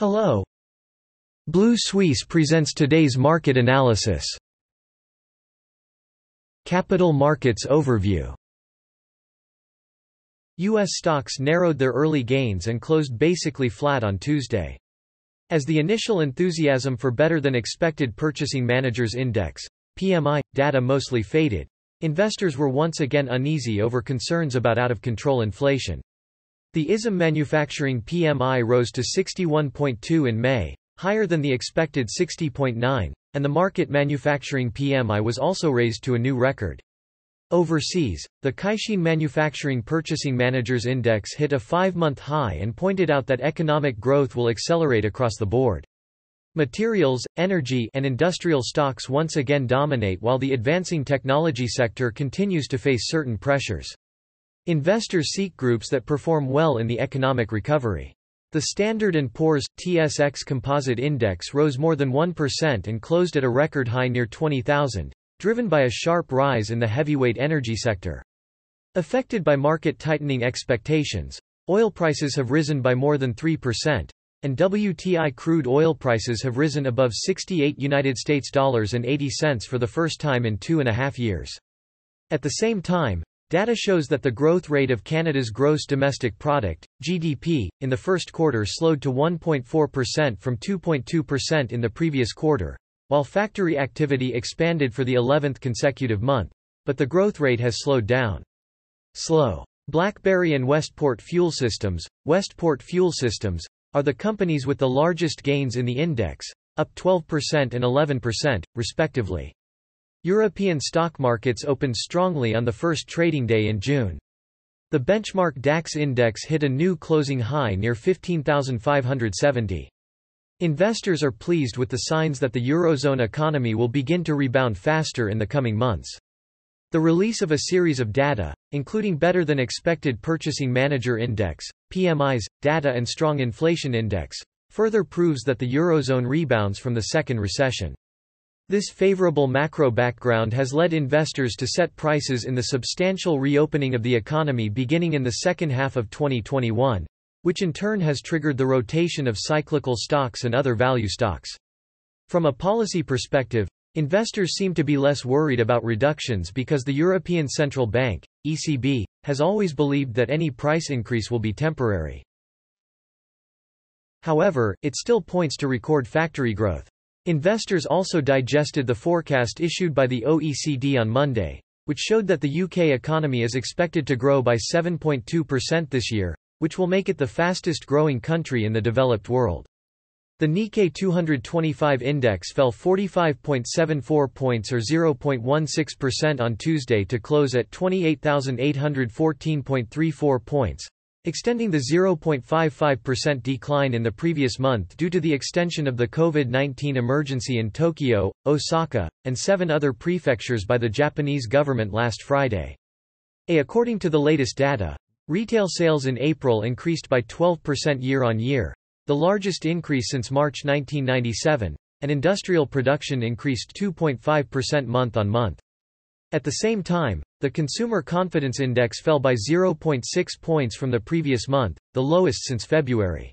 Hello. Blue Suisse presents today's market analysis. Capital Markets Overview U.S. stocks narrowed their early gains and closed basically flat on Tuesday. As the initial enthusiasm for better-than-expected Purchasing Managers Index PMI, data mostly faded, investors were once again uneasy over concerns about out-of-control inflation. The ISM manufacturing PMI rose to 61.2 in May, higher than the expected 60.9, and the Markit manufacturing PMI was also raised to a new record. Overseas, the Caixin Manufacturing Purchasing Managers Index hit a five-month high and pointed out that economic growth will accelerate across the board. Materials, energy and industrial stocks once again dominate while the advancing technology sector continues to face certain pressures. Investors seek groups that perform well in the economic recovery. The Standard & Poor's, TSX Composite Index rose more than 1% and closed at a record high near 20,000, driven by a sharp rise in the heavyweight energy sector. Affected by market tightening expectations, oil prices have risen by more than 3%, and WTI crude oil prices have risen above 68 United States dollars and 80 cents for the first time in two and a half years. At the same time, Data shows that the growth rate of Canada's gross domestic product, GDP, in the first quarter slowed to 1.4% from 2.2% in the previous quarter, while factory activity expanded for the 11th consecutive month, but the growth rate has slowed down. Slow. BlackBerry and Westport Fuel Systems, Westport Fuel Systems, are the companies with the largest gains in the index, up 12% and 11%, respectively. European stock markets opened strongly on the first trading day in June. The benchmark DAX index hit a new closing high near 15,570. Investors are pleased with the signs that the Eurozone economy will begin to rebound faster in the coming months. The release of a series of data, including better than expected Purchasing Manager Index, PMIs, data and strong inflation index, further proves that the Eurozone rebounds from the second recession. This favorable macro background has led investors to set prices in the substantial reopening of the economy beginning in the second half of 2021, which in turn has triggered the rotation of cyclical stocks and other value stocks. From a policy perspective, investors seem to be less worried about reductions because the European Central Bank, ECB, has always believed that any price increase will be temporary. However, it still points to record factory growth. Investors also digested the forecast issued by the OECD on Monday, which showed that the UK economy is expected to grow by 7.2% this year, which will make it the fastest growing country in the developed world. The Nikkei 225 index fell 45.74 points or 0.16% on Tuesday to close at 28,814.34 points, extending the 0.55% decline in the previous month due to the extension of the COVID-19 emergency in Tokyo, Osaka, and seven other prefectures by the Japanese government last Friday. A according to the latest data, retail sales in April increased by 12% year-on-year, the largest increase since March 1997, and industrial production increased 2.5% month-on-month. At the same time, the Consumer Confidence Index fell by 0.6 points from the previous month, the lowest since February.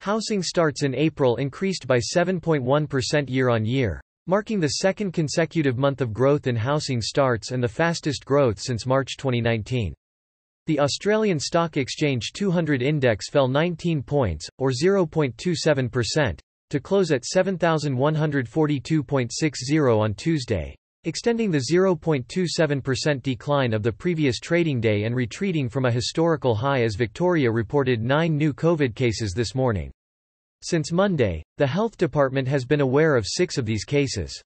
Housing starts in April increased by 7.1% year-on-year, marking the second consecutive month of growth in housing starts and the fastest growth since March 2019. The Australian Stock Exchange 200 index fell 19 points, or 0.27%, to close at 7,142.60 on Tuesday, extending the 0.27% decline of the previous trading day and retreating from a historical high as Victoria reported nine new COVID cases this morning. Since Monday, the health department has been aware of six of these cases.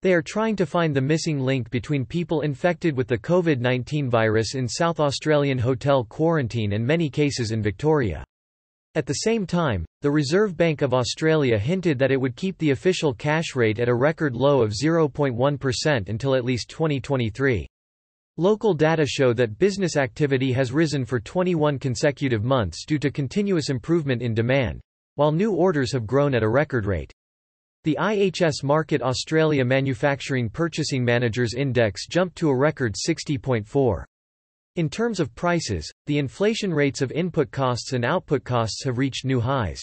They are trying to find the missing link between people infected with the COVID-19 virus in South Australian hotel quarantine and many cases in Victoria. At the same time, the Reserve Bank of Australia hinted that it would keep the official cash rate at a record low of 0.1% until at least 2023. Local data show that business activity has risen for 21 consecutive months due to continuous improvement in demand, while new orders have grown at a record rate. The IHS Markit Australia Manufacturing Purchasing Managers Index jumped to a record 60.4. In terms of prices, the inflation rates of input costs and output costs have reached new highs.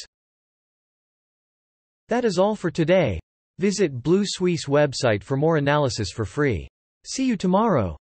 That is all for today. Visit Blue Suisse website for more analysis for free. See you tomorrow.